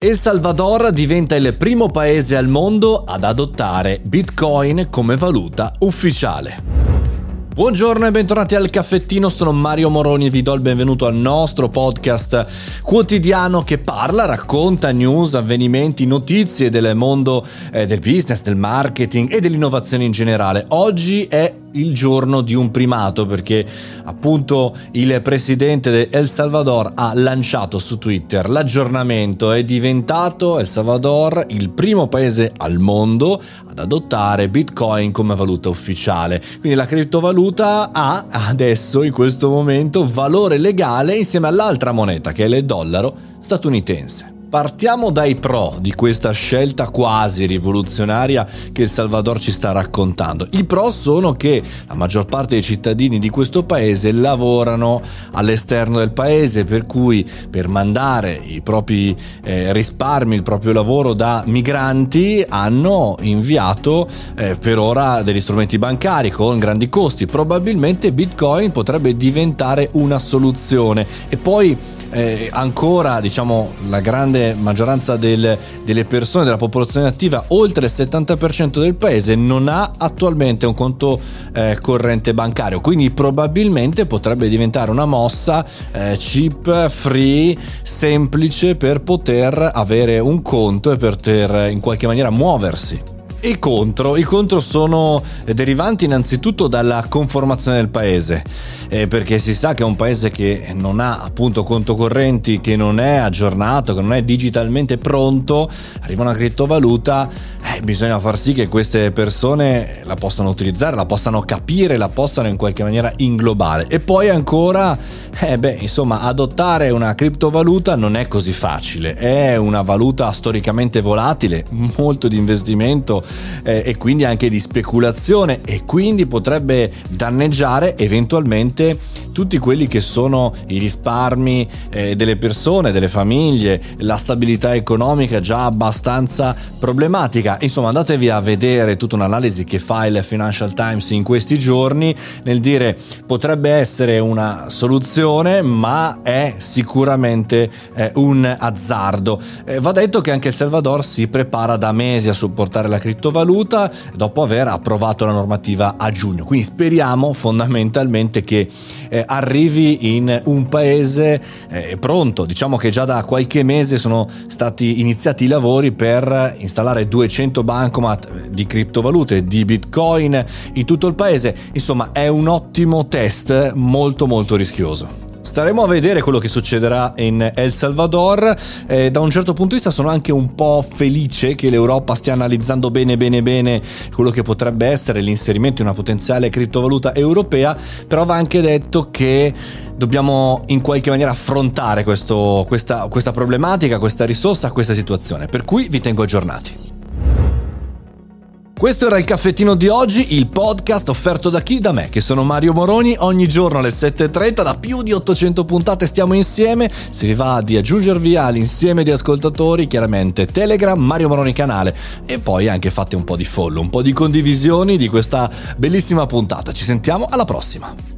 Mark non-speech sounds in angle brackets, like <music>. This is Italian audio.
El Salvador diventa il primo paese al mondo ad adottare Bitcoin come valuta ufficiale. Buongiorno e bentornati al caffettino, sono Mario Moroni e vi do il benvenuto al nostro podcast quotidiano che parla, racconta news, avvenimenti, notizie del mondo eh, del business, del marketing e dell'innovazione in generale. Oggi è il giorno di un primato perché appunto il presidente di El Salvador ha lanciato su Twitter l'aggiornamento, è diventato El Salvador il primo paese al mondo ad adottare Bitcoin come valuta ufficiale. Quindi la criptovaluta ha adesso in questo momento valore legale insieme all'altra moneta che è il dollaro statunitense. Partiamo dai pro di questa scelta quasi rivoluzionaria che il Salvador ci sta raccontando. I pro sono che la maggior parte dei cittadini di questo paese lavorano all'esterno del paese, per cui per mandare i propri eh, risparmi, il proprio lavoro da migranti hanno inviato eh, per ora degli strumenti bancari con grandi costi. Probabilmente Bitcoin potrebbe diventare una soluzione e poi eh, ancora diciamo la grande maggioranza del, delle persone della popolazione attiva oltre il 70% del paese non ha attualmente un conto eh, corrente bancario quindi probabilmente potrebbe diventare una mossa eh, cheap free semplice per poter avere un conto e poter in qualche maniera muoversi i contro? I contro sono derivanti innanzitutto dalla conformazione del paese, eh, perché si sa che è un paese che non ha appunto conto correnti, che non è aggiornato, che non è digitalmente pronto, arriva una criptovaluta, eh, bisogna far sì che queste persone la possano utilizzare, la possano capire, la possano in qualche maniera inglobare. E poi ancora, eh beh, insomma, adottare una criptovaluta non è così facile, è una valuta storicamente volatile, <laughs> molto di investimento eh, e quindi anche di speculazione e quindi potrebbe danneggiare eventualmente permite tutti quelli che sono i risparmi eh, delle persone, delle famiglie, la stabilità economica già abbastanza problematica. Insomma, andatevi a vedere tutta un'analisi che fa il Financial Times in questi giorni nel dire potrebbe essere una soluzione, ma è sicuramente eh, un azzardo. Eh, va detto che anche il Salvador si prepara da mesi a supportare la criptovaluta dopo aver approvato la normativa a giugno. Quindi speriamo fondamentalmente che eh, arrivi in un paese eh, pronto. Diciamo che già da qualche mese sono stati iniziati i lavori per installare 200 bancomat di criptovalute, di bitcoin in tutto il paese. Insomma, è un ottimo test molto molto rischioso. Staremo a vedere quello che succederà in El Salvador. Eh, da un certo punto di vista sono anche un po' felice che l'Europa stia analizzando bene bene bene quello che potrebbe essere l'inserimento di una potenziale criptovaluta europea, però va anche detto che dobbiamo in qualche maniera affrontare questo, questa, questa problematica, questa risorsa, questa situazione. Per cui vi tengo aggiornati. Questo era il caffettino di oggi, il podcast offerto da chi? Da me, che sono Mario Moroni. Ogni giorno alle 7.30, da più di 800 puntate stiamo insieme. Se vi va di aggiungervi all'insieme di ascoltatori, chiaramente Telegram, Mario Moroni canale. E poi anche fate un po' di follow, un po' di condivisioni di questa bellissima puntata. Ci sentiamo alla prossima.